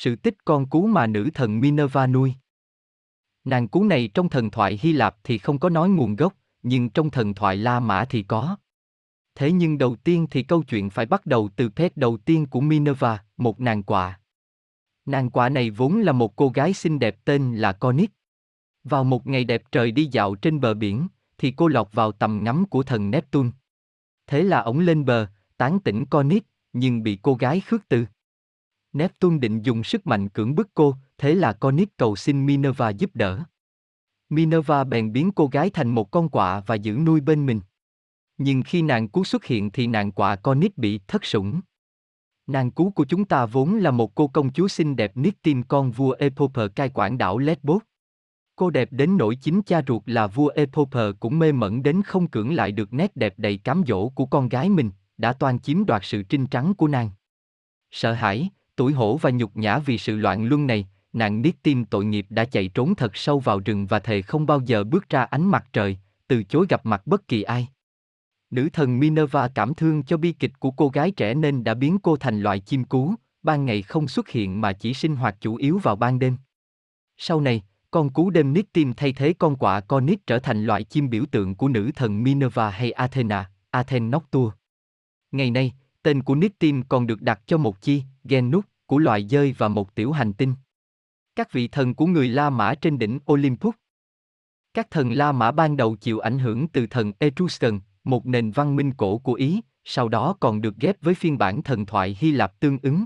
sự tích con cú mà nữ thần Minerva nuôi. Nàng cú này trong thần thoại Hy Lạp thì không có nói nguồn gốc, nhưng trong thần thoại La Mã thì có. Thế nhưng đầu tiên thì câu chuyện phải bắt đầu từ pet đầu tiên của Minerva, một nàng quạ. Nàng quạ này vốn là một cô gái xinh đẹp tên là Conic. Vào một ngày đẹp trời đi dạo trên bờ biển, thì cô lọt vào tầm ngắm của thần Neptune. Thế là ổng lên bờ, tán tỉnh Conic, nhưng bị cô gái khước từ. Neptune định dùng sức mạnh cưỡng bức cô, thế là Conic cầu xin Minerva giúp đỡ. Minerva bèn biến cô gái thành một con quạ và giữ nuôi bên mình. Nhưng khi nàng cú xuất hiện thì nàng quạ Conic bị thất sủng. Nàng cú của chúng ta vốn là một cô công chúa xinh đẹp Nittin con vua Epoper cai quản đảo Lesbos. Cô đẹp đến nỗi chính cha ruột là vua Epoper cũng mê mẩn đến không cưỡng lại được nét đẹp đầy cám dỗ của con gái mình, đã toan chiếm đoạt sự trinh trắng của nàng. Sợ hãi, tuổi hổ và nhục nhã vì sự loạn luân này, nàng niết tim tội nghiệp đã chạy trốn thật sâu vào rừng và thề không bao giờ bước ra ánh mặt trời, từ chối gặp mặt bất kỳ ai. Nữ thần Minerva cảm thương cho bi kịch của cô gái trẻ nên đã biến cô thành loại chim cú, ban ngày không xuất hiện mà chỉ sinh hoạt chủ yếu vào ban đêm. Sau này, con cú đêm Nittim thay thế con quạ Conit trở thành loại chim biểu tượng của nữ thần Minerva hay Athena, Athen Noctua. Ngày nay, tên của Nittim còn được đặt cho một chi, Genus, của loài dơi và một tiểu hành tinh. Các vị thần của người La Mã trên đỉnh Olympus. Các thần La Mã ban đầu chịu ảnh hưởng từ thần Etruscan, một nền văn minh cổ của Ý, sau đó còn được ghép với phiên bản thần thoại Hy Lạp tương ứng.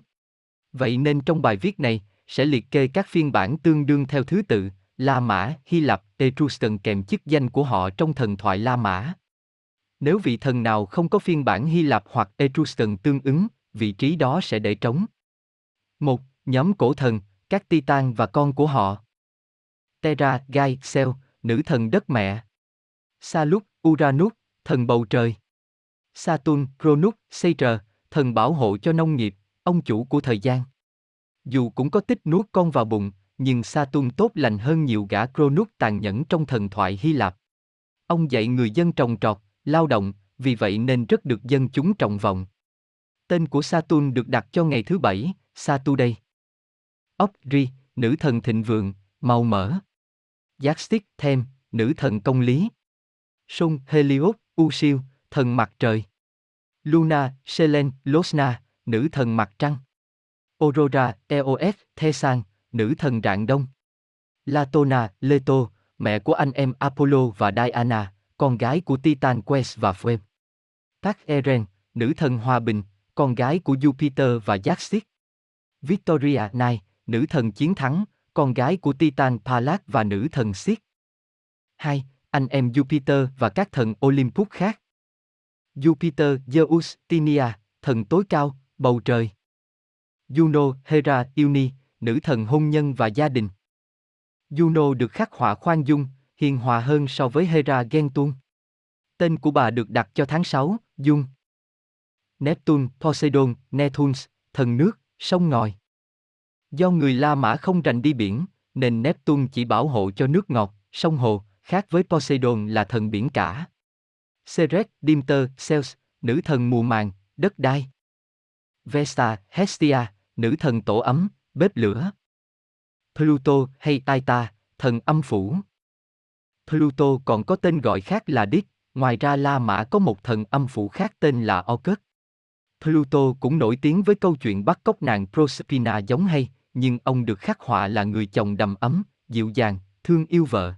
Vậy nên trong bài viết này, sẽ liệt kê các phiên bản tương đương theo thứ tự, La Mã, Hy Lạp, Etruscan kèm chức danh của họ trong thần thoại La Mã. Nếu vị thần nào không có phiên bản Hy Lạp hoặc Etruscan tương ứng, vị trí đó sẽ để trống. Một, Nhóm cổ thần, các Titan và con của họ. Terra, Gai, Sel, nữ thần đất mẹ. Salus, Uranus, thần bầu trời. Saturn, Cronus, Satyr, thần bảo hộ cho nông nghiệp, ông chủ của thời gian. Dù cũng có tích nuốt con vào bụng, nhưng Saturn tốt lành hơn nhiều gã Cronus tàn nhẫn trong thần thoại Hy Lạp. Ông dạy người dân trồng trọt, lao động, vì vậy nên rất được dân chúng trọng vọng. Tên của Saturn được đặt cho ngày thứ bảy, Saturday. Opri, nữ thần thịnh vượng, màu mỡ. Giác thêm, nữ thần công lý. Sun, Helios, U siêu, thần mặt trời. Luna, Selen, Losna, nữ thần mặt trăng. Aurora, Eos, Thesan, nữ thần rạng đông. Latona, Leto, mẹ của anh em Apollo và Diana, con gái của Titan Quest và Phoebe. Tắc Eren, nữ thần hòa bình, con gái của Jupiter và Jaxis. Victoria Nai, nữ thần chiến thắng, con gái của Titan Pallas và nữ thần Sis. 2 anh em Jupiter và các thần Olympus khác. Jupiter Zeus Tinia, thần tối cao, bầu trời. Juno Hera Iuni, nữ thần hôn nhân và gia đình. Juno được khắc họa khoan dung, hiền hòa hơn so với Hera ghen tuông. Tên của bà được đặt cho tháng 6, Dung. Neptune, Poseidon, Neptunes, thần nước, sông ngòi. Do người La Mã không rành đi biển, nên Neptune chỉ bảo hộ cho nước ngọt, sông hồ, khác với Poseidon là thần biển cả. Ceres, Demeter, Zeus, nữ thần mùa màng, đất đai. Vesta, Hestia, nữ thần tổ ấm, bếp lửa. Pluto hay Aita, thần âm phủ. Pluto còn có tên gọi khác là Dis, ngoài ra La Mã có một thần âm phủ khác tên là Orcus. Pluto cũng nổi tiếng với câu chuyện bắt cóc nàng Proserpina giống hay, nhưng ông được khắc họa là người chồng đầm ấm, dịu dàng, thương yêu vợ.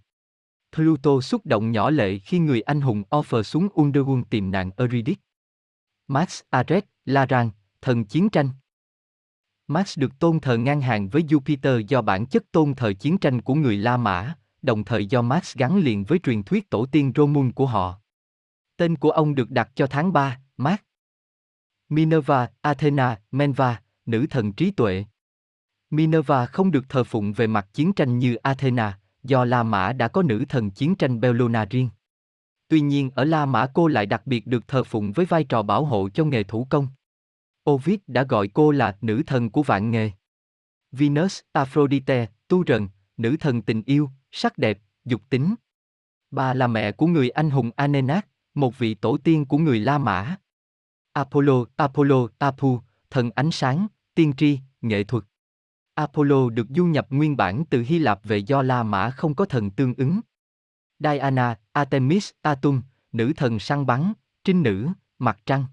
Pluto xúc động nhỏ lệ khi người anh hùng offer xuống Underworld tìm nàng Eurydice. Max Ares, Laran, thần chiến tranh. Max được tôn thờ ngang hàng với Jupiter do bản chất tôn thờ chiến tranh của người La Mã, đồng thời do Max gắn liền với truyền thuyết tổ tiên Romun của họ. Tên của ông được đặt cho tháng 3, Max. Minerva, Athena, Menva, nữ thần trí tuệ. Minerva không được thờ phụng về mặt chiến tranh như Athena, do La Mã đã có nữ thần chiến tranh Bellona riêng. Tuy nhiên ở La Mã cô lại đặc biệt được thờ phụng với vai trò bảo hộ cho nghề thủ công. Ovid đã gọi cô là nữ thần của vạn nghề. Venus, Aphrodite, tu rần, nữ thần tình yêu, sắc đẹp, dục tính. Bà là mẹ của người anh hùng Anenas, một vị tổ tiên của người La Mã. Apollo, Apollo, Apu, thần ánh sáng, tiên tri, nghệ thuật. Apollo được du nhập nguyên bản từ Hy Lạp về do La Mã không có thần tương ứng. Diana, Artemis, Atum, nữ thần săn bắn, trinh nữ, mặt trăng.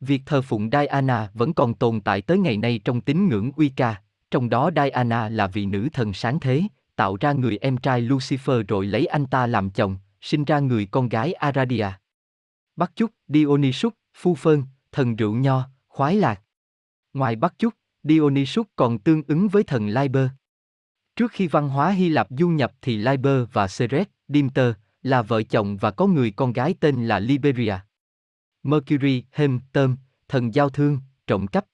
Việc thờ phụng Diana vẫn còn tồn tại tới ngày nay trong tín ngưỡng Wicca, trong đó Diana là vị nữ thần sáng thế, tạo ra người em trai Lucifer rồi lấy anh ta làm chồng, sinh ra người con gái Aradia. Bắt chúc Dionysus, phu phơn, thần rượu nho, khoái lạc. Ngoài Bắc chúc, Dionysus còn tương ứng với thần Liber. Trước khi văn hóa Hy Lạp du nhập thì Liber và Ceres, Demeter, là vợ chồng và có người con gái tên là Liberia. Mercury, Hem, Tôm, thần giao thương, trộm cắp.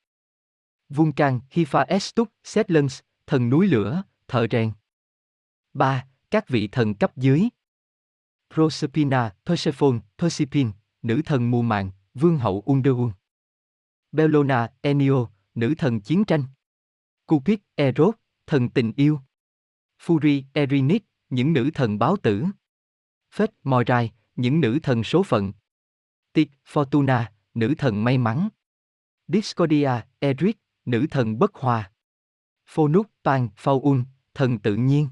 Vulcan, Hephaestus, Setlens, thần núi lửa, thợ rèn. 3. Các vị thần cấp dưới. Proserpina, Persephone, Persephine, nữ thần mùa màng, vương hậu Underworld. Bellona, Enio, nữ thần chiến tranh. Cupid, Eros, thần tình yêu. Fury, Erinith, những nữ thần báo tử. Phết, Moirai, những nữ thần số phận. Tit, Fortuna, nữ thần may mắn. Discordia, Eric, nữ thần bất hòa. Phonus, Pan, Faun, thần tự nhiên.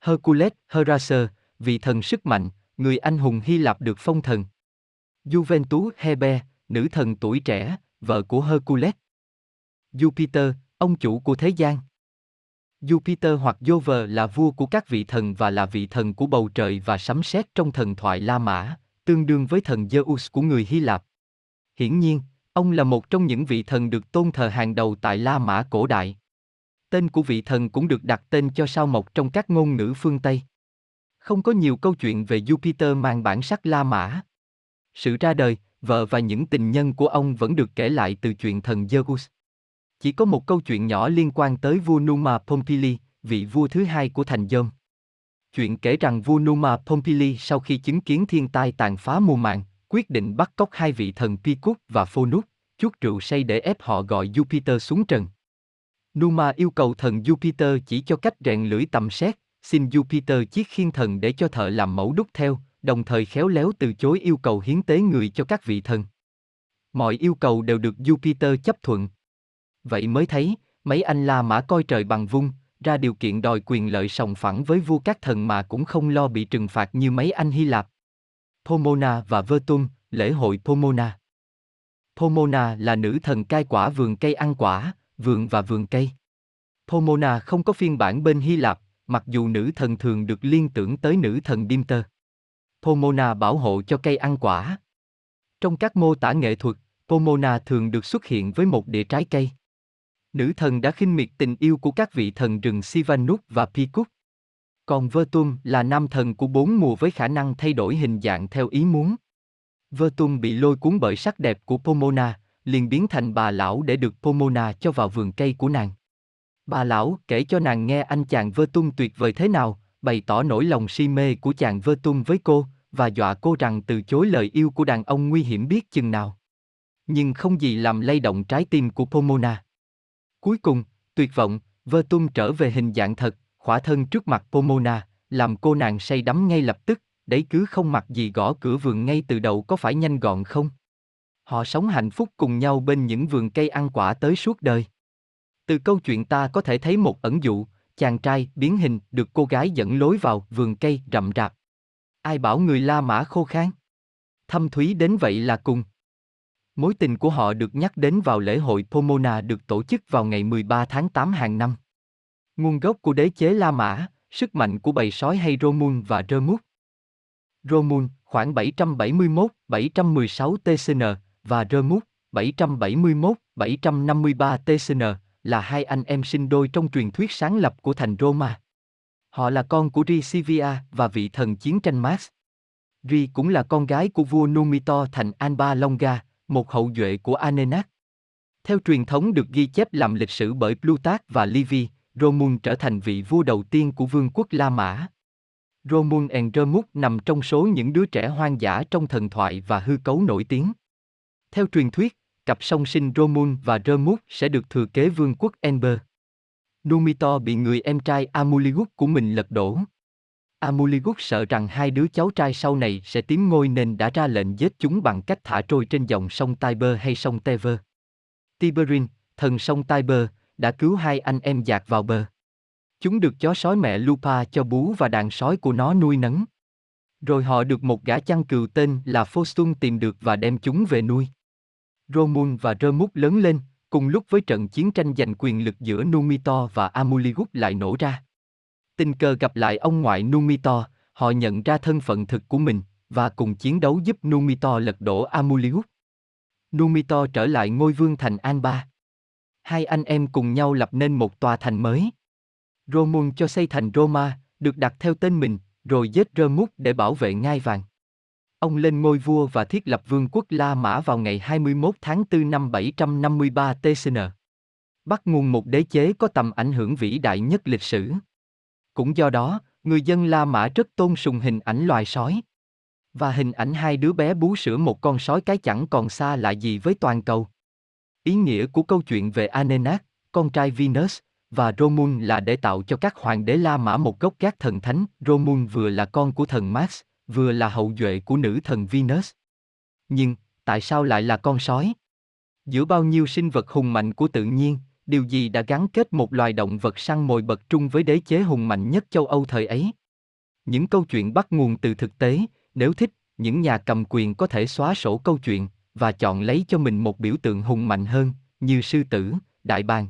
Hercules, Heraser, vị thần sức mạnh, người anh hùng Hy Lạp được phong thần. Juventus Hebe, nữ thần tuổi trẻ, vợ của Hercules. Jupiter, ông chủ của thế gian. Jupiter hoặc Jove là vua của các vị thần và là vị thần của bầu trời và sấm sét trong thần thoại La Mã, tương đương với thần Zeus của người Hy Lạp. Hiển nhiên, ông là một trong những vị thần được tôn thờ hàng đầu tại La Mã cổ đại. Tên của vị thần cũng được đặt tên cho sao mộc trong các ngôn ngữ phương Tây. Không có nhiều câu chuyện về Jupiter mang bản sắc La Mã. Sự ra đời, vợ và những tình nhân của ông vẫn được kể lại từ chuyện thần Zeus. Chỉ có một câu chuyện nhỏ liên quan tới vua Numa Pompili, vị vua thứ hai của thành Dôm. Chuyện kể rằng vua Numa Pompili sau khi chứng kiến thiên tai tàn phá mùa màng, quyết định bắt cóc hai vị thần Picus và Phonus, chút rượu say để ép họ gọi Jupiter xuống trần. Numa yêu cầu thần Jupiter chỉ cho cách rèn lưỡi tầm xét, xin Jupiter chiếc khiên thần để cho thợ làm mẫu đúc theo, đồng thời khéo léo từ chối yêu cầu hiến tế người cho các vị thần. Mọi yêu cầu đều được Jupiter chấp thuận. Vậy mới thấy, mấy anh La Mã coi trời bằng vung, ra điều kiện đòi quyền lợi sòng phẳng với vua các thần mà cũng không lo bị trừng phạt như mấy anh Hy Lạp. Pomona và Vertum, lễ hội Pomona. Pomona là nữ thần cai quả vườn cây ăn quả, vườn và vườn cây. Pomona không có phiên bản bên Hy Lạp, mặc dù nữ thần thường được liên tưởng tới nữ thần Dimter. Pomona bảo hộ cho cây ăn quả. Trong các mô tả nghệ thuật, Pomona thường được xuất hiện với một đĩa trái cây. Nữ thần đã khinh miệt tình yêu của các vị thần rừng Sivanuk và Pikuk. Còn Vertum là nam thần của bốn mùa với khả năng thay đổi hình dạng theo ý muốn. Vertum bị lôi cuốn bởi sắc đẹp của Pomona, liền biến thành bà lão để được Pomona cho vào vườn cây của nàng. Bà lão kể cho nàng nghe anh chàng Vertum tuyệt vời thế nào, bày tỏ nỗi lòng si mê của chàng Vertum với cô, và dọa cô rằng từ chối lời yêu của đàn ông nguy hiểm biết chừng nào. Nhưng không gì làm lay động trái tim của Pomona. Cuối cùng, tuyệt vọng, Vertum trở về hình dạng thật, khỏa thân trước mặt Pomona, làm cô nàng say đắm ngay lập tức, đấy cứ không mặc gì gõ cửa vườn ngay từ đầu có phải nhanh gọn không? Họ sống hạnh phúc cùng nhau bên những vườn cây ăn quả tới suốt đời. Từ câu chuyện ta có thể thấy một ẩn dụ, chàng trai biến hình được cô gái dẫn lối vào vườn cây rậm rạp. Ai bảo người La Mã khô khan? Thâm thúy đến vậy là cùng. Mối tình của họ được nhắc đến vào lễ hội Pomona được tổ chức vào ngày 13 tháng 8 hàng năm. Nguồn gốc của đế chế La Mã, sức mạnh của bầy sói hay Romun và Remus. Romun, khoảng 771-716 TCN, và Remus, 771-753 TCN, là hai anh em sinh đôi trong truyền thuyết sáng lập của thành Roma. Họ là con của Ricivia và vị thần chiến tranh Mars. Ri cũng là con gái của vua Numitor thành Alba Longa, một hậu duệ của Anenak. Theo truyền thống được ghi chép làm lịch sử bởi Plutarch và Livy, Romun trở thành vị vua đầu tiên của vương quốc La Mã. Romun and Remus nằm trong số những đứa trẻ hoang dã trong thần thoại và hư cấu nổi tiếng. Theo truyền thuyết, cặp song sinh Romul và Remus sẽ được thừa kế vương quốc Ember. Numitor bị người em trai Amulius của mình lật đổ. Amulius sợ rằng hai đứa cháu trai sau này sẽ tiến ngôi nên đã ra lệnh giết chúng bằng cách thả trôi trên dòng sông Tiber hay sông Tever. Tiberin, thần sông Tiber, đã cứu hai anh em dạt vào bờ. Chúng được chó sói mẹ Lupa cho bú và đàn sói của nó nuôi nấng. Rồi họ được một gã chăn cừu tên là Phostum tìm được và đem chúng về nuôi. Romul và Remus lớn lên, cùng lúc với trận chiến tranh giành quyền lực giữa Numitor và Amuligut lại nổ ra. Tình cờ gặp lại ông ngoại Numitor, họ nhận ra thân phận thực của mình, và cùng chiến đấu giúp Numitor lật đổ Amuligut. Numitor trở lại ngôi vương thành Anba. Hai anh em cùng nhau lập nên một tòa thành mới. Romul cho xây thành Roma, được đặt theo tên mình, rồi giết Remus để bảo vệ ngai vàng. Ông lên ngôi vua và thiết lập vương quốc La Mã vào ngày 21 tháng 4 năm 753 TCN. Bắt nguồn một đế chế có tầm ảnh hưởng vĩ đại nhất lịch sử. Cũng do đó, người dân La Mã rất tôn sùng hình ảnh loài sói. Và hình ảnh hai đứa bé bú sữa một con sói cái chẳng còn xa lạ gì với toàn cầu. Ý nghĩa của câu chuyện về Anenac, con trai Venus, và Romun là để tạo cho các hoàng đế La Mã một gốc gác thần thánh. Romun vừa là con của thần Mars, vừa là hậu duệ của nữ thần Venus. Nhưng, tại sao lại là con sói? Giữa bao nhiêu sinh vật hùng mạnh của tự nhiên, điều gì đã gắn kết một loài động vật săn mồi bậc trung với đế chế hùng mạnh nhất châu Âu thời ấy? Những câu chuyện bắt nguồn từ thực tế, nếu thích, những nhà cầm quyền có thể xóa sổ câu chuyện và chọn lấy cho mình một biểu tượng hùng mạnh hơn, như sư tử, đại bàng.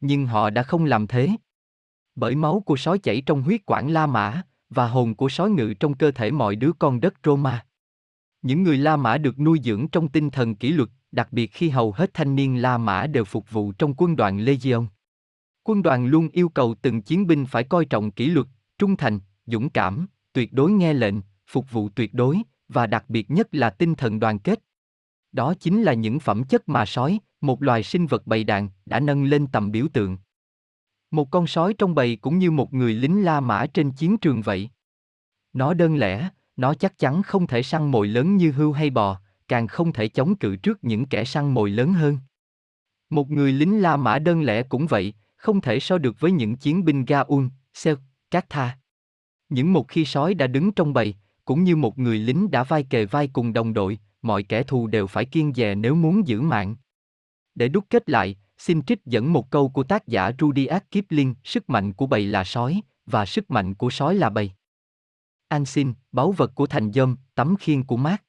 Nhưng họ đã không làm thế. Bởi máu của sói chảy trong huyết quản La Mã, và hồn của sói ngự trong cơ thể mọi đứa con đất Roma. Những người La Mã được nuôi dưỡng trong tinh thần kỷ luật, đặc biệt khi hầu hết thanh niên La Mã đều phục vụ trong quân đoàn Legion. Quân đoàn luôn yêu cầu từng chiến binh phải coi trọng kỷ luật, trung thành, dũng cảm, tuyệt đối nghe lệnh, phục vụ tuyệt đối, và đặc biệt nhất là tinh thần đoàn kết. Đó chính là những phẩm chất mà sói, một loài sinh vật bầy đàn, đã nâng lên tầm biểu tượng. Một con sói trong bầy cũng như một người lính La Mã trên chiến trường vậy. Nó đơn lẻ, nó chắc chắn không thể săn mồi lớn như hươu hay bò, càng không thể chống cự trước những kẻ săn mồi lớn hơn. Một người lính La Mã đơn lẻ cũng vậy, không thể so được với những chiến binh Gaun, Seo, Cát Tha. Những một khi sói đã đứng trong bầy, cũng như một người lính đã vai kề vai cùng đồng đội, mọi kẻ thù đều phải kiên dè nếu muốn giữ mạng. Để đúc kết lại, xin trích dẫn một câu của tác giả Rudyard Kipling, sức mạnh của bầy là sói, và sức mạnh của sói là bầy. Ansin, báu vật của thành dâm, tấm khiên của mát.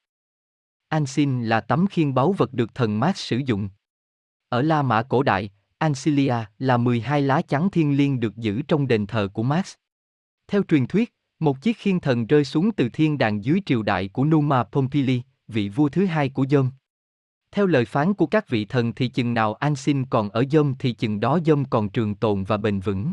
Ansin là tấm khiên báu vật được thần mát sử dụng. Ở La Mã cổ đại, Ancilia là 12 lá chắn thiên liêng được giữ trong đền thờ của Mars. Theo truyền thuyết, một chiếc khiên thần rơi xuống từ thiên đàng dưới triều đại của Numa Pompili, vị vua thứ hai của Dông. Theo lời phán của các vị thần thì chừng nào an sinh còn ở dông thì chừng đó dông còn trường tồn và bền vững.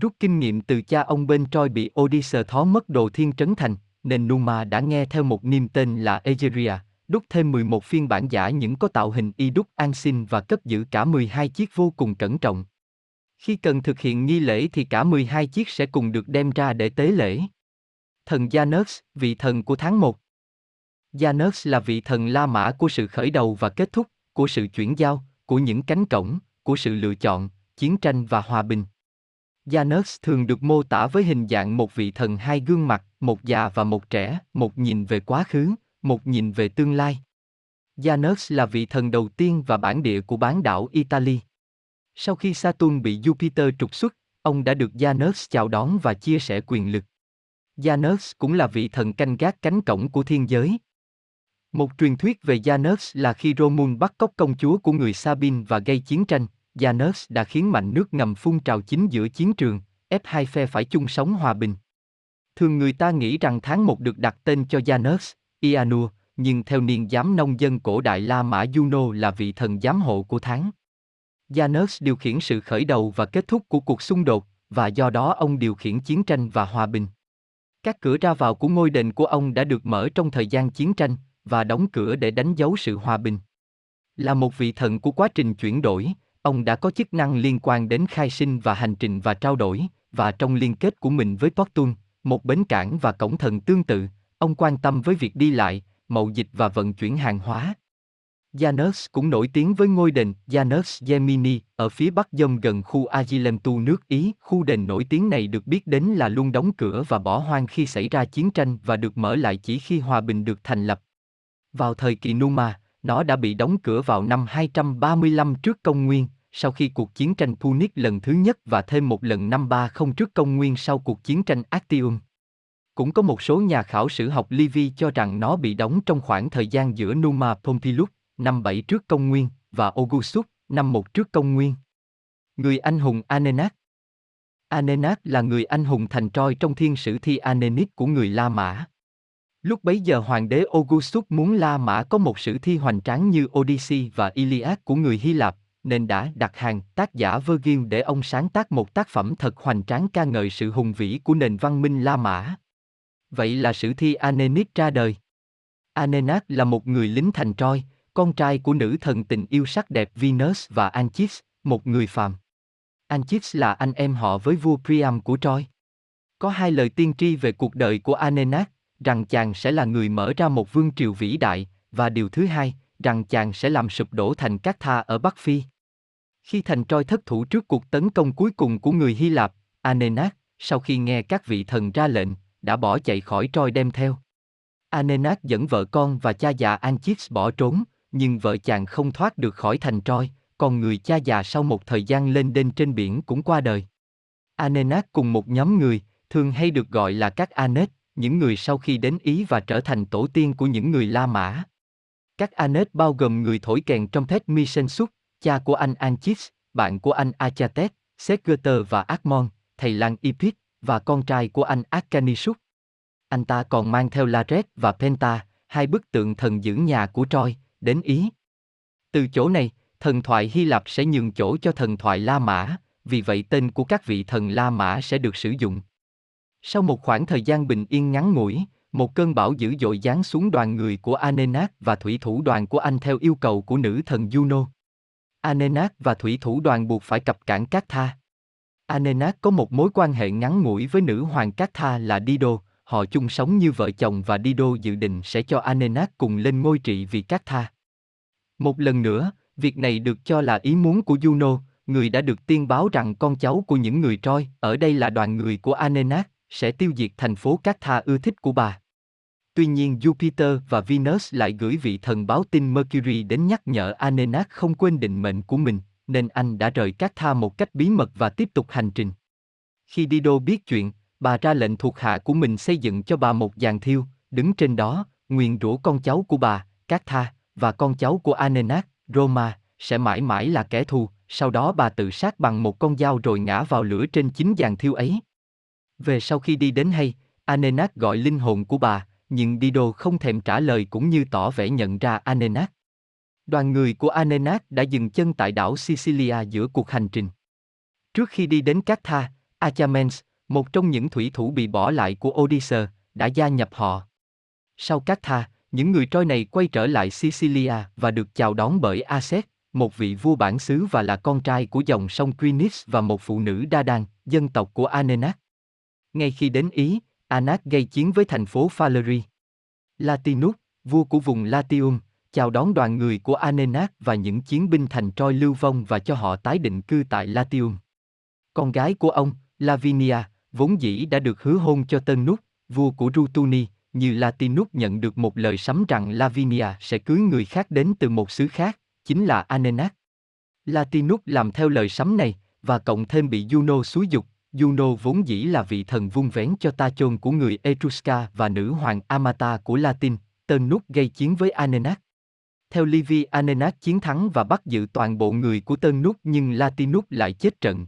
Rút kinh nghiệm từ cha ông bên Troy bị Odysseus thó mất đồ thiên trấn thành, nên Numa đã nghe theo một niêm tên là Egeria, đúc thêm 11 phiên bản giả những có tạo hình y đúc an sinh và cất giữ cả 12 chiếc vô cùng cẩn trọng. Khi cần thực hiện nghi lễ thì cả 12 chiếc sẽ cùng được đem ra để tế lễ. Thần Janus, vị thần của tháng 1. Janus là vị thần La Mã của sự khởi đầu và kết thúc, của sự chuyển giao, của những cánh cổng, của sự lựa chọn, chiến tranh và hòa bình. Janus thường được mô tả với hình dạng một vị thần hai gương mặt, một già và một trẻ, một nhìn về quá khứ, một nhìn về tương lai. Janus là vị thần đầu tiên và bản địa của bán đảo Italy. Sau khi Saturn bị Jupiter trục xuất, ông đã được Janus chào đón và chia sẻ quyền lực. Janus cũng là vị thần canh gác cánh cổng của thiên giới. Một truyền thuyết về Janus là khi Romun bắt cóc công chúa của người Sabin và gây chiến tranh, Janus đã khiến mạnh nước ngầm phun trào chính giữa chiến trường, ép hai phe phải chung sống hòa bình. Thường người ta nghĩ rằng tháng một được đặt tên cho Janus, Ianur, nhưng theo niên giám nông dân cổ đại La Mã Juno là vị thần giám hộ của tháng. Janus điều khiển sự khởi đầu và kết thúc của cuộc xung đột, và do đó ông điều khiển chiến tranh và hòa bình. Các cửa ra vào của ngôi đền của ông đã được mở trong thời gian chiến tranh, và đóng cửa để đánh dấu sự hòa bình. Là một vị thần của quá trình chuyển đổi, ông đã có chức năng liên quan đến khai sinh và hành trình và trao đổi, và trong liên kết của mình với Portun, một bến cảng và cổng thần tương tự, ông quan tâm với việc đi lại, mậu dịch và vận chuyển hàng hóa. Janus cũng nổi tiếng với ngôi đền Janus Gemini ở phía bắc dông gần khu Agilemtu nước Ý. Khu đền nổi tiếng này được biết đến là luôn đóng cửa và bỏ hoang khi xảy ra chiến tranh và được mở lại chỉ khi hòa bình được thành lập. Vào thời kỳ Numa, nó đã bị đóng cửa vào năm 235 trước công nguyên, sau khi cuộc chiến tranh Punic lần thứ nhất và thêm một lần năm 30 trước công nguyên sau cuộc chiến tranh Actium. Cũng có một số nhà khảo sử học Livy cho rằng nó bị đóng trong khoảng thời gian giữa Numa Pompilius, năm 7 trước công nguyên, và Augustus, năm 1 trước công nguyên. Người anh hùng Anenac Anenac là người anh hùng thành Troy trong thiên sử thi Anenic của người La Mã. Lúc bấy giờ hoàng đế Augustus muốn La Mã có một sử thi hoành tráng như Odyssey và Iliad của người Hy Lạp, nên đã đặt hàng tác giả Virgil để ông sáng tác một tác phẩm thật hoành tráng ca ngợi sự hùng vĩ của nền văn minh La Mã. Vậy là sử thi Anenid ra đời. Anenac là một người lính thành Troy, con trai của nữ thần tình yêu sắc đẹp Venus và Anchis, một người phàm. Anchis là anh em họ với vua Priam của Troy. Có hai lời tiên tri về cuộc đời của Anenac, rằng chàng sẽ là người mở ra một vương triều vĩ đại, và điều thứ hai, rằng chàng sẽ làm sụp đổ thành các tha ở Bắc Phi. Khi thành Troy thất thủ trước cuộc tấn công cuối cùng của người Hy Lạp, Anenac, sau khi nghe các vị thần ra lệnh, đã bỏ chạy khỏi Troy đem theo. Anenac dẫn vợ con và cha già Anchis bỏ trốn, nhưng vợ chàng không thoát được khỏi thành Troy, còn người cha già sau một thời gian lên đên trên biển cũng qua đời. Anenac cùng một nhóm người, thường hay được gọi là các Anet, những người sau khi đến Ý và trở thành tổ tiên của những người La Mã. Các Anet bao gồm người thổi kèn trong thét Misensuk, cha của anh Anchis, bạn của anh Achatet, Segeter và Akmon, thầy lang Ipit, và con trai của anh Akanisuk. Anh ta còn mang theo Laret và Penta, hai bức tượng thần giữ nhà của Troy, đến Ý. Từ chỗ này, thần thoại Hy Lạp sẽ nhường chỗ cho thần thoại La Mã, vì vậy tên của các vị thần La Mã sẽ được sử dụng. Sau một khoảng thời gian bình yên ngắn ngủi, một cơn bão dữ dội giáng xuống đoàn người của Anenak và thủy thủ đoàn của anh theo yêu cầu của nữ thần Juno. Anenak và thủy thủ đoàn buộc phải cập cảng Cát Tha. Anenak có một mối quan hệ ngắn ngủi với nữ hoàng Cát Tha là Dido, họ chung sống như vợ chồng và Dido dự định sẽ cho Anenak cùng lên ngôi trị vì Cát Tha. Một lần nữa, việc này được cho là ý muốn của Juno, người đã được tiên báo rằng con cháu của những người Troy, ở đây là đoàn người của Anenak sẽ tiêu diệt thành phố Cát Tha ưa thích của bà. Tuy nhiên Jupiter và Venus lại gửi vị thần báo tin Mercury đến nhắc nhở Anenac không quên định mệnh của mình, nên anh đã rời Cát Tha một cách bí mật và tiếp tục hành trình. Khi Dido biết chuyện, bà ra lệnh thuộc hạ của mình xây dựng cho bà một giàn thiêu, đứng trên đó, nguyền rủa con cháu của bà, Cát Tha, và con cháu của Anenac, Roma, sẽ mãi mãi là kẻ thù, sau đó bà tự sát bằng một con dao rồi ngã vào lửa trên chính giàn thiêu ấy. Về sau khi đi đến hay, Anenac gọi linh hồn của bà, nhưng Dido không thèm trả lời cũng như tỏ vẻ nhận ra Anenac. Đoàn người của Anenac đã dừng chân tại đảo Sicilia giữa cuộc hành trình. Trước khi đi đến các Tha, Achamens, một trong những thủy thủ bị bỏ lại của Odysseus, đã gia nhập họ. Sau các Tha, những người trôi này quay trở lại Sicilia và được chào đón bởi Aset, một vị vua bản xứ và là con trai của dòng sông Quinis và một phụ nữ Đa Đan, dân tộc của Anenak. Ngay khi đến Ý, Anak gây chiến với thành phố Falery. Latinus, vua của vùng Latium, chào đón đoàn người của Anenak và những chiến binh thành Troy lưu vong và cho họ tái định cư tại Latium. Con gái của ông, Lavinia, vốn dĩ đã được hứa hôn cho tên Nút, vua của Rutuni, như Latinus nhận được một lời sấm rằng Lavinia sẽ cưới người khác đến từ một xứ khác, chính là Anenak. Latinus làm theo lời sấm này, và cộng thêm bị Juno xúi dục, Juno vốn dĩ là vị thần vung vén cho ta chôn của người Etrusca và nữ hoàng Amata của Latin, tên nút gây chiến với Anenac. Theo Livy Anenac chiến thắng và bắt giữ toàn bộ người của tên nút nhưng Latinus lại chết trận.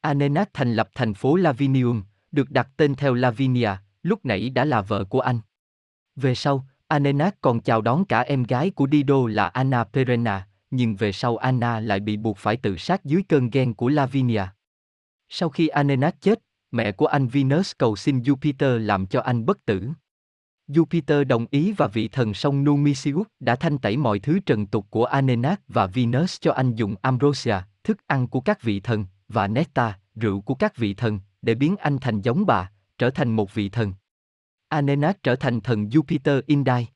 Anenac thành lập thành phố Lavinium, được đặt tên theo Lavinia, lúc nãy đã là vợ của anh. Về sau, Anenac còn chào đón cả em gái của Dido là Anna Perenna, nhưng về sau Anna lại bị buộc phải tự sát dưới cơn ghen của Lavinia. Sau khi Anenas chết, mẹ của anh Venus cầu xin Jupiter làm cho anh bất tử. Jupiter đồng ý và vị thần sông Numicius đã thanh tẩy mọi thứ trần tục của Anenas và Venus cho anh dùng ambrosia, thức ăn của các vị thần, và nectar, rượu của các vị thần, để biến anh thành giống bà, trở thành một vị thần. Anenas trở thành thần Jupiter Indai.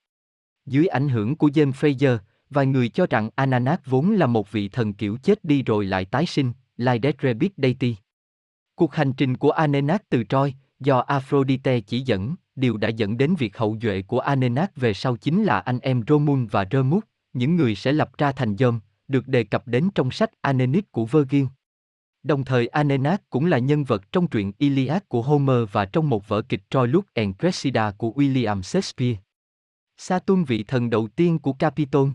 Dưới ảnh hưởng của James Fraser, vài người cho rằng Ananas vốn là một vị thần kiểu chết đi rồi lại tái sinh, Lydet Rebit Deity. Cuộc hành trình của Anenak từ Troy, do Aphrodite chỉ dẫn, điều đã dẫn đến việc hậu duệ của Anenak về sau chính là anh em Romun và Remus, những người sẽ lập ra thành dơm, được đề cập đến trong sách Aeneid của Virgil. Đồng thời Aeneas cũng là nhân vật trong truyện Iliad của Homer và trong một vở kịch Troilus and Cressida của William Shakespeare. Saturn vị thần đầu tiên của Capitol.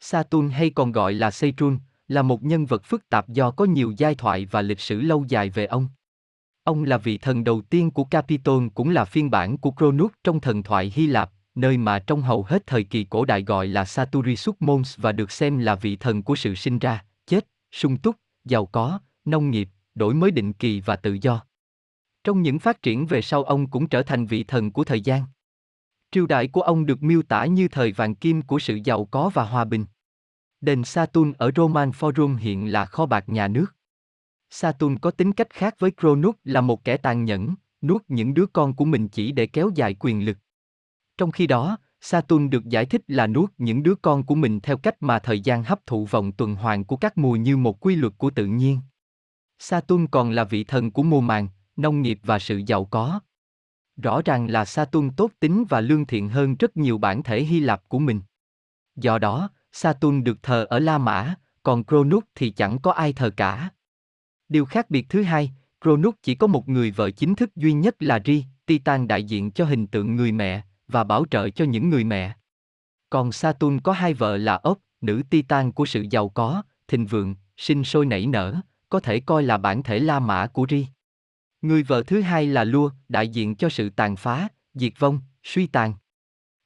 Saturn hay còn gọi là Saturn, là một nhân vật phức tạp do có nhiều giai thoại và lịch sử lâu dài về ông. Ông là vị thần đầu tiên của Capitol cũng là phiên bản của Cronus trong thần thoại Hy Lạp, nơi mà trong hầu hết thời kỳ cổ đại gọi là Saturisus Mons và được xem là vị thần của sự sinh ra, chết, sung túc, giàu có, nông nghiệp, đổi mới định kỳ và tự do. Trong những phát triển về sau ông cũng trở thành vị thần của thời gian. Triều đại của ông được miêu tả như thời vàng kim của sự giàu có và hòa bình. Đền Saturn ở Roman Forum hiện là kho bạc nhà nước. Saturn có tính cách khác với Cronus là một kẻ tàn nhẫn, nuốt những đứa con của mình chỉ để kéo dài quyền lực. Trong khi đó, Saturn được giải thích là nuốt những đứa con của mình theo cách mà thời gian hấp thụ vòng tuần hoàn của các mùa như một quy luật của tự nhiên. Saturn còn là vị thần của mùa màng, nông nghiệp và sự giàu có. Rõ ràng là Saturn tốt tính và lương thiện hơn rất nhiều bản thể Hy Lạp của mình. Do đó, Saturn được thờ ở La Mã, còn Cronus thì chẳng có ai thờ cả. Điều khác biệt thứ hai, Cronus chỉ có một người vợ chính thức duy nhất là Ri, Titan đại diện cho hình tượng người mẹ, và bảo trợ cho những người mẹ. Còn Saturn có hai vợ là ốc, nữ Titan của sự giàu có, thịnh vượng, sinh sôi nảy nở, có thể coi là bản thể La Mã của Ri. Người vợ thứ hai là Lua, đại diện cho sự tàn phá, diệt vong, suy tàn.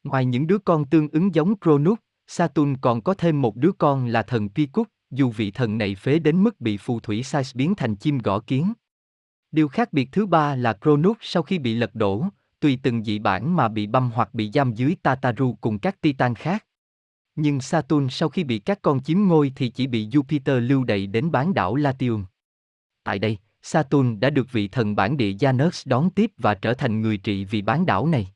Ngoài những đứa con tương ứng giống Cronus, Saturn còn có thêm một đứa con là thần Picus, dù vị thần này phế đến mức bị phù thủy sai biến thành chim gõ kiến. Điều khác biệt thứ ba là Cronus sau khi bị lật đổ, tùy từng dị bản mà bị băm hoặc bị giam dưới Tataru cùng các Titan khác. Nhưng Saturn sau khi bị các con chiếm ngôi thì chỉ bị Jupiter lưu đày đến bán đảo Latium. Tại đây, Saturn đã được vị thần bản địa Janus đón tiếp và trở thành người trị vì bán đảo này.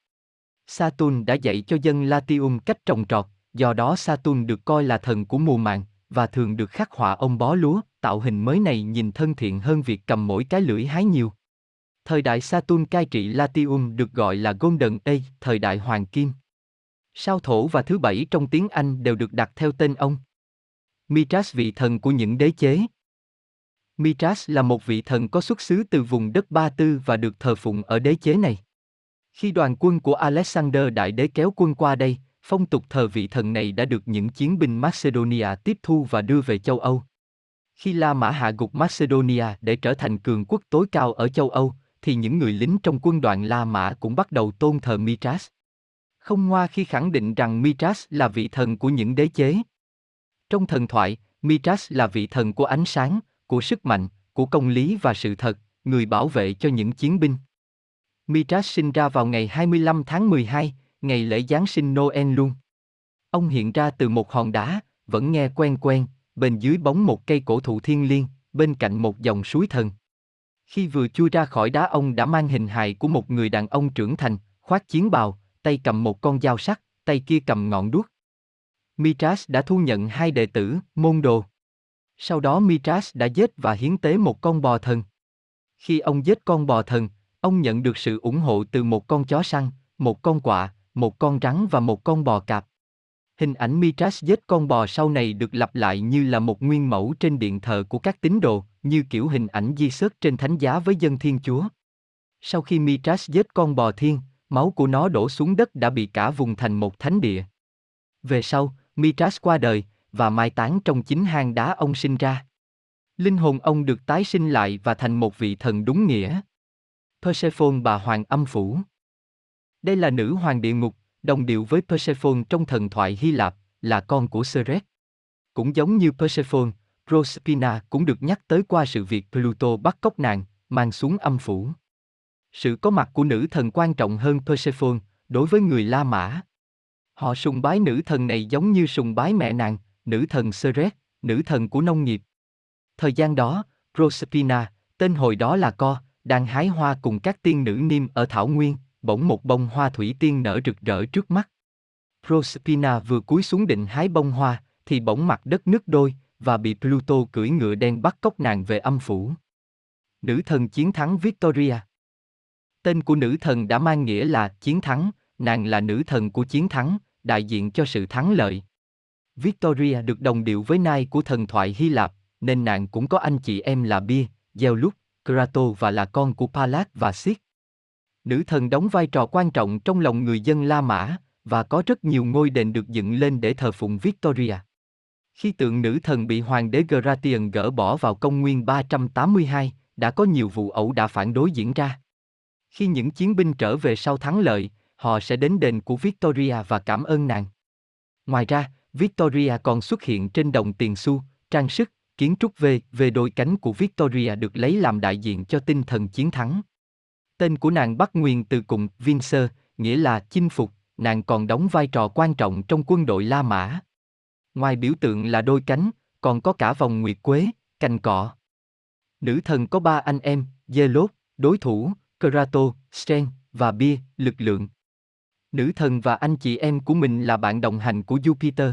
Saturn đã dạy cho dân Latium cách trồng trọt, do đó Saturn được coi là thần của mùa màng, và thường được khắc họa ông bó lúa, tạo hình mới này nhìn thân thiện hơn việc cầm mỗi cái lưỡi hái nhiều. Thời đại Saturn cai trị Latium được gọi là Golden Age, thời đại Hoàng Kim. Sao thổ và thứ bảy trong tiếng Anh đều được đặt theo tên ông. Mitras vị thần của những đế chế. Mitras là một vị thần có xuất xứ từ vùng đất Ba Tư và được thờ phụng ở đế chế này. Khi đoàn quân của Alexander Đại Đế kéo quân qua đây, phong tục thờ vị thần này đã được những chiến binh Macedonia tiếp thu và đưa về châu Âu. Khi La Mã hạ gục Macedonia để trở thành cường quốc tối cao ở châu Âu, thì những người lính trong quân đoàn La Mã cũng bắt đầu tôn thờ Mitras. Không ngoa khi khẳng định rằng Mitras là vị thần của những đế chế. Trong thần thoại, Mitras là vị thần của ánh sáng, của sức mạnh, của công lý và sự thật, người bảo vệ cho những chiến binh. Mitras sinh ra vào ngày 25 tháng 12, ngày lễ Giáng sinh Noel luôn. Ông hiện ra từ một hòn đá, vẫn nghe quen quen, bên dưới bóng một cây cổ thụ thiên liêng, bên cạnh một dòng suối thần. Khi vừa chui ra khỏi đá ông đã mang hình hài của một người đàn ông trưởng thành, khoác chiến bào, tay cầm một con dao sắt, tay kia cầm ngọn đuốc. Mitras đã thu nhận hai đệ tử, môn đồ. Sau đó Mitras đã giết và hiến tế một con bò thần. Khi ông giết con bò thần, ông nhận được sự ủng hộ từ một con chó săn, một con quạ, một con rắn và một con bò cạp. Hình ảnh Mitras giết con bò sau này được lặp lại như là một nguyên mẫu trên điện thờ của các tín đồ, như kiểu hình ảnh di sớt trên thánh giá với dân thiên chúa. Sau khi Mitras giết con bò thiên, máu của nó đổ xuống đất đã bị cả vùng thành một thánh địa. Về sau, Mitras qua đời, và mai táng trong chính hang đá ông sinh ra. Linh hồn ông được tái sinh lại và thành một vị thần đúng nghĩa. Persephone bà hoàng âm phủ. Đây là nữ hoàng địa ngục, đồng điệu với Persephone trong thần thoại Hy Lạp, là con của Ceres. Cũng giống như Persephone, Proserpina cũng được nhắc tới qua sự việc Pluto bắt cóc nàng, mang xuống âm phủ. Sự có mặt của nữ thần quan trọng hơn Persephone, đối với người La Mã. Họ sùng bái nữ thần này giống như sùng bái mẹ nàng, nữ thần Ceres, nữ thần của nông nghiệp. Thời gian đó, Proserpina, tên hồi đó là Co, đang hái hoa cùng các tiên nữ niêm ở Thảo Nguyên, bỗng một bông hoa thủy tiên nở rực rỡ trước mắt. Proserpina vừa cúi xuống định hái bông hoa, thì bỗng mặt đất nứt đôi, và bị Pluto cưỡi ngựa đen bắt cóc nàng về âm phủ. Nữ thần chiến thắng Victoria Tên của nữ thần đã mang nghĩa là chiến thắng, nàng là nữ thần của chiến thắng, đại diện cho sự thắng lợi. Victoria được đồng điệu với Nai của thần thoại Hy Lạp, nên nàng cũng có anh chị em là Bia, Zeus, Krato và là con của Pallas và Sis. Nữ thần đóng vai trò quan trọng trong lòng người dân La Mã, và có rất nhiều ngôi đền được dựng lên để thờ phụng Victoria. Khi tượng nữ thần bị hoàng đế Gratian gỡ bỏ vào công nguyên 382, đã có nhiều vụ ẩu đả phản đối diễn ra. Khi những chiến binh trở về sau thắng lợi, họ sẽ đến đền của Victoria và cảm ơn nàng. Ngoài ra, Victoria còn xuất hiện trên đồng tiền xu, trang sức, kiến trúc V về đôi cánh của Victoria được lấy làm đại diện cho tinh thần chiến thắng. Tên của nàng bắt nguồn từ cùng Vincer, nghĩa là chinh phục, nàng còn đóng vai trò quan trọng trong quân đội La Mã. Ngoài biểu tượng là đôi cánh, còn có cả vòng nguyệt quế, cành cọ. Nữ thần có ba anh em, Zelot, đối thủ, Krato, Sten, và Bia, lực lượng. Nữ thần và anh chị em của mình là bạn đồng hành của Jupiter.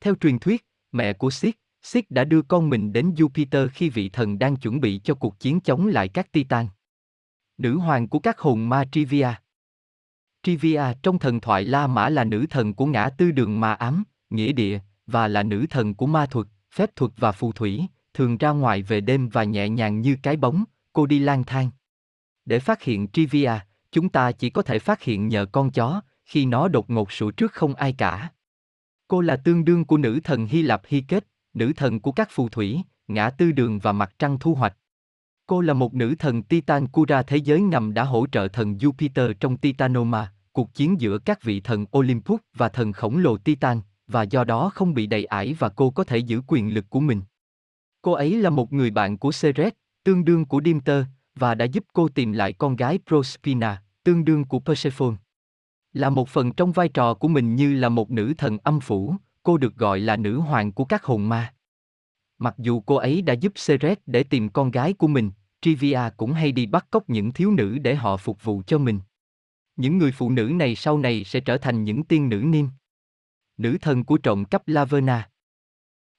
Theo truyền thuyết, mẹ của Sid, Sid đã đưa con mình đến Jupiter khi vị thần đang chuẩn bị cho cuộc chiến chống lại các Titan. Nữ hoàng của các hồn ma Trivia. Trivia trong thần thoại La Mã là nữ thần của ngã tư đường ma ám, nghĩa địa, và là nữ thần của ma thuật, phép thuật và phù thủy, thường ra ngoài về đêm và nhẹ nhàng như cái bóng, cô đi lang thang. Để phát hiện Trivia, chúng ta chỉ có thể phát hiện nhờ con chó, khi nó đột ngột sủa trước không ai cả. Cô là tương đương của nữ thần Hy Lạp Hy Kết, nữ thần của các phù thủy, ngã tư đường và mặt trăng thu hoạch. Cô là một nữ thần Titan Kura thế giới ngầm đã hỗ trợ thần Jupiter trong Titanoma, cuộc chiến giữa các vị thần Olympus và thần khổng lồ Titan, và do đó không bị đầy ải và cô có thể giữ quyền lực của mình. Cô ấy là một người bạn của Ceres, tương đương của Demeter, và đã giúp cô tìm lại con gái Proserpina, tương đương của Persephone. Là một phần trong vai trò của mình như là một nữ thần âm phủ, cô được gọi là nữ hoàng của các hồn ma. Mặc dù cô ấy đã giúp Ceres để tìm con gái của mình, Trivia cũng hay đi bắt cóc những thiếu nữ để họ phục vụ cho mình. Những người phụ nữ này sau này sẽ trở thành những tiên nữ niêm. Nữ thần của trộm cắp Laverna.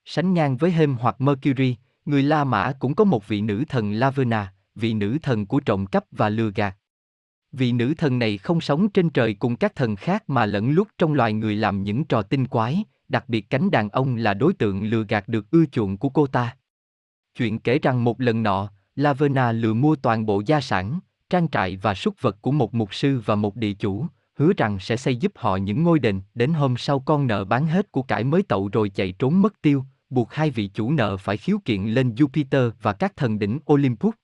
Sánh ngang với Hêm hoặc Mercury, người La Mã cũng có một vị nữ thần Laverna, vị nữ thần của trộm cắp và lừa gạt. Vị nữ thần này không sống trên trời cùng các thần khác mà lẫn lúc trong loài người làm những trò tinh quái, đặc biệt cánh đàn ông là đối tượng lừa gạt được ưa chuộng của cô ta. Chuyện kể rằng một lần nọ, Laverna lừa mua toàn bộ gia sản, trang trại và súc vật của một mục sư và một địa chủ, hứa rằng sẽ xây giúp họ những ngôi đền, đến hôm sau con nợ bán hết của cải mới tậu rồi chạy trốn mất tiêu, buộc hai vị chủ nợ phải khiếu kiện lên Jupiter và các thần đỉnh Olympus.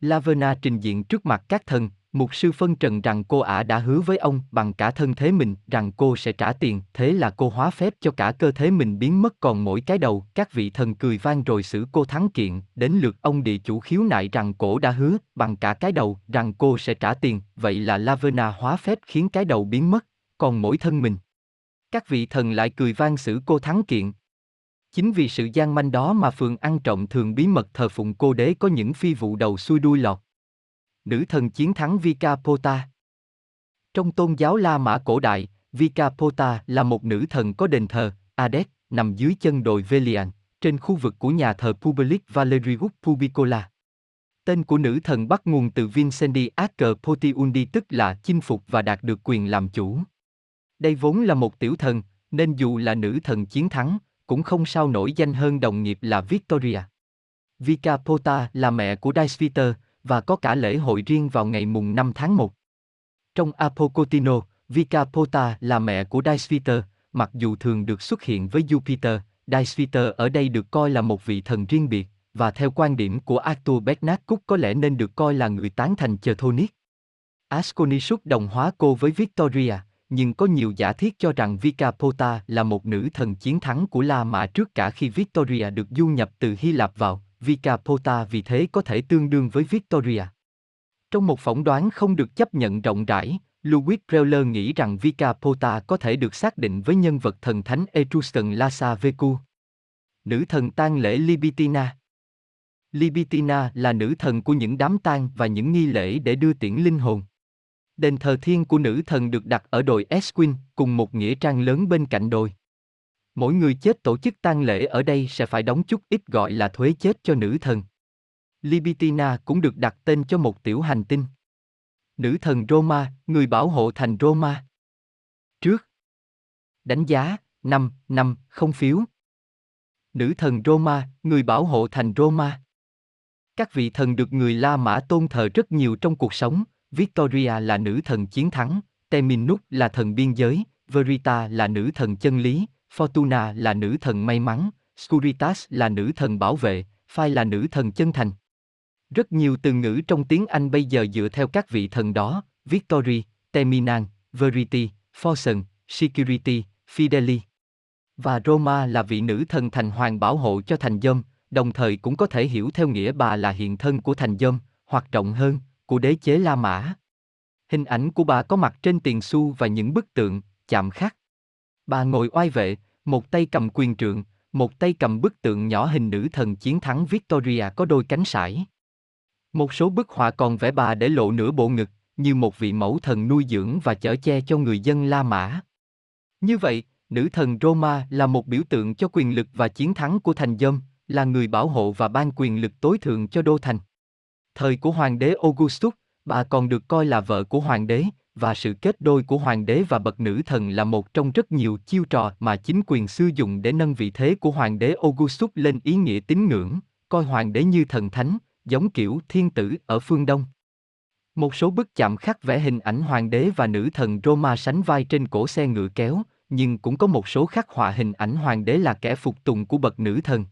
Laverna trình diện trước mặt các thần, mục sư phân trần rằng cô ả đã hứa với ông bằng cả thân thế mình rằng cô sẽ trả tiền, thế là cô hóa phép cho cả cơ thể mình biến mất còn mỗi cái đầu. Các vị thần cười vang rồi xử cô thắng kiện, đến lượt ông địa chủ khiếu nại rằng cổ đã hứa bằng cả cái đầu rằng cô sẽ trả tiền, vậy là Laverna hóa phép khiến cái đầu biến mất, còn mỗi thân mình. Các vị thần lại cười vang xử cô thắng kiện, Chính vì sự gian manh đó mà phường ăn trọng thường bí mật thờ phụng cô đế có những phi vụ đầu xuôi đuôi lọt. Nữ thần chiến thắng Vikapota Trong tôn giáo La Mã cổ đại, Vikapota là một nữ thần có đền thờ, Ades, nằm dưới chân đồi Velian, trên khu vực của nhà thờ Public Valerius Pubicola. Tên của nữ thần bắt nguồn từ Vincendi Acre Potiundi tức là chinh phục và đạt được quyền làm chủ. Đây vốn là một tiểu thần, nên dù là nữ thần chiến thắng, cũng không sao nổi danh hơn đồng nghiệp là Victoria. Vikapota là mẹ của Daisviter và có cả lễ hội riêng vào ngày mùng 5 tháng 1. Trong Apocotino, Vikapota là mẹ của Daisviter, mặc dù thường được xuất hiện với Jupiter, Daisviter ở đây được coi là một vị thần riêng biệt, và theo quan điểm của Arthur Bernard Cook có lẽ nên được coi là người tán thành Chthonic. Asconius đồng hóa cô với Victoria, nhưng có nhiều giả thiết cho rằng Vikapota là một nữ thần chiến thắng của La Mã trước cả khi Victoria được du nhập từ Hy Lạp vào, Vikapota vì thế có thể tương đương với Victoria. Trong một phỏng đoán không được chấp nhận rộng rãi, Louis Preller nghĩ rằng Vikapota có thể được xác định với nhân vật thần thánh Etruscan Lhasa Veku. Nữ thần tang lễ Libitina Libitina là nữ thần của những đám tang và những nghi lễ để đưa tiễn linh hồn. Đền thờ thiên của nữ thần được đặt ở đồi Esquin, cùng một nghĩa trang lớn bên cạnh đồi. Mỗi người chết tổ chức tang lễ ở đây sẽ phải đóng chút ít gọi là thuế chết cho nữ thần. Libitina cũng được đặt tên cho một tiểu hành tinh. Nữ thần Roma, người bảo hộ thành Roma. Trước đánh giá, năm, năm, không phiếu. Nữ thần Roma, người bảo hộ thành Roma. Các vị thần được người La Mã tôn thờ rất nhiều trong cuộc sống, Victoria là nữ thần chiến thắng, Teminus là thần biên giới, Verita là nữ thần chân lý, Fortuna là nữ thần may mắn, Scuritas là nữ thần bảo vệ, Phai là nữ thần chân thành. Rất nhiều từ ngữ trong tiếng Anh bây giờ dựa theo các vị thần đó, Victory, Terminan, Verity, Fortune, Security, Fideli. Và Roma là vị nữ thần thành hoàng bảo hộ cho thành dâm, đồng thời cũng có thể hiểu theo nghĩa bà là hiện thân của thành dâm, hoặc rộng hơn, của đế chế La Mã. Hình ảnh của bà có mặt trên tiền xu và những bức tượng, chạm khắc. Bà ngồi oai vệ, một tay cầm quyền trượng, một tay cầm bức tượng nhỏ hình nữ thần chiến thắng Victoria có đôi cánh sải. Một số bức họa còn vẽ bà để lộ nửa bộ ngực, như một vị mẫu thần nuôi dưỡng và chở che cho người dân La Mã. Như vậy, nữ thần Roma là một biểu tượng cho quyền lực và chiến thắng của thành dâm, là người bảo hộ và ban quyền lực tối thượng cho đô thành. Thời của hoàng đế Augustus, bà còn được coi là vợ của hoàng đế, và sự kết đôi của hoàng đế và bậc nữ thần là một trong rất nhiều chiêu trò mà chính quyền sử dụng để nâng vị thế của hoàng đế Augustus lên ý nghĩa tín ngưỡng, coi hoàng đế như thần thánh, giống kiểu thiên tử ở phương Đông. Một số bức chạm khắc vẽ hình ảnh hoàng đế và nữ thần Roma sánh vai trên cổ xe ngựa kéo, nhưng cũng có một số khắc họa hình ảnh hoàng đế là kẻ phục tùng của bậc nữ thần.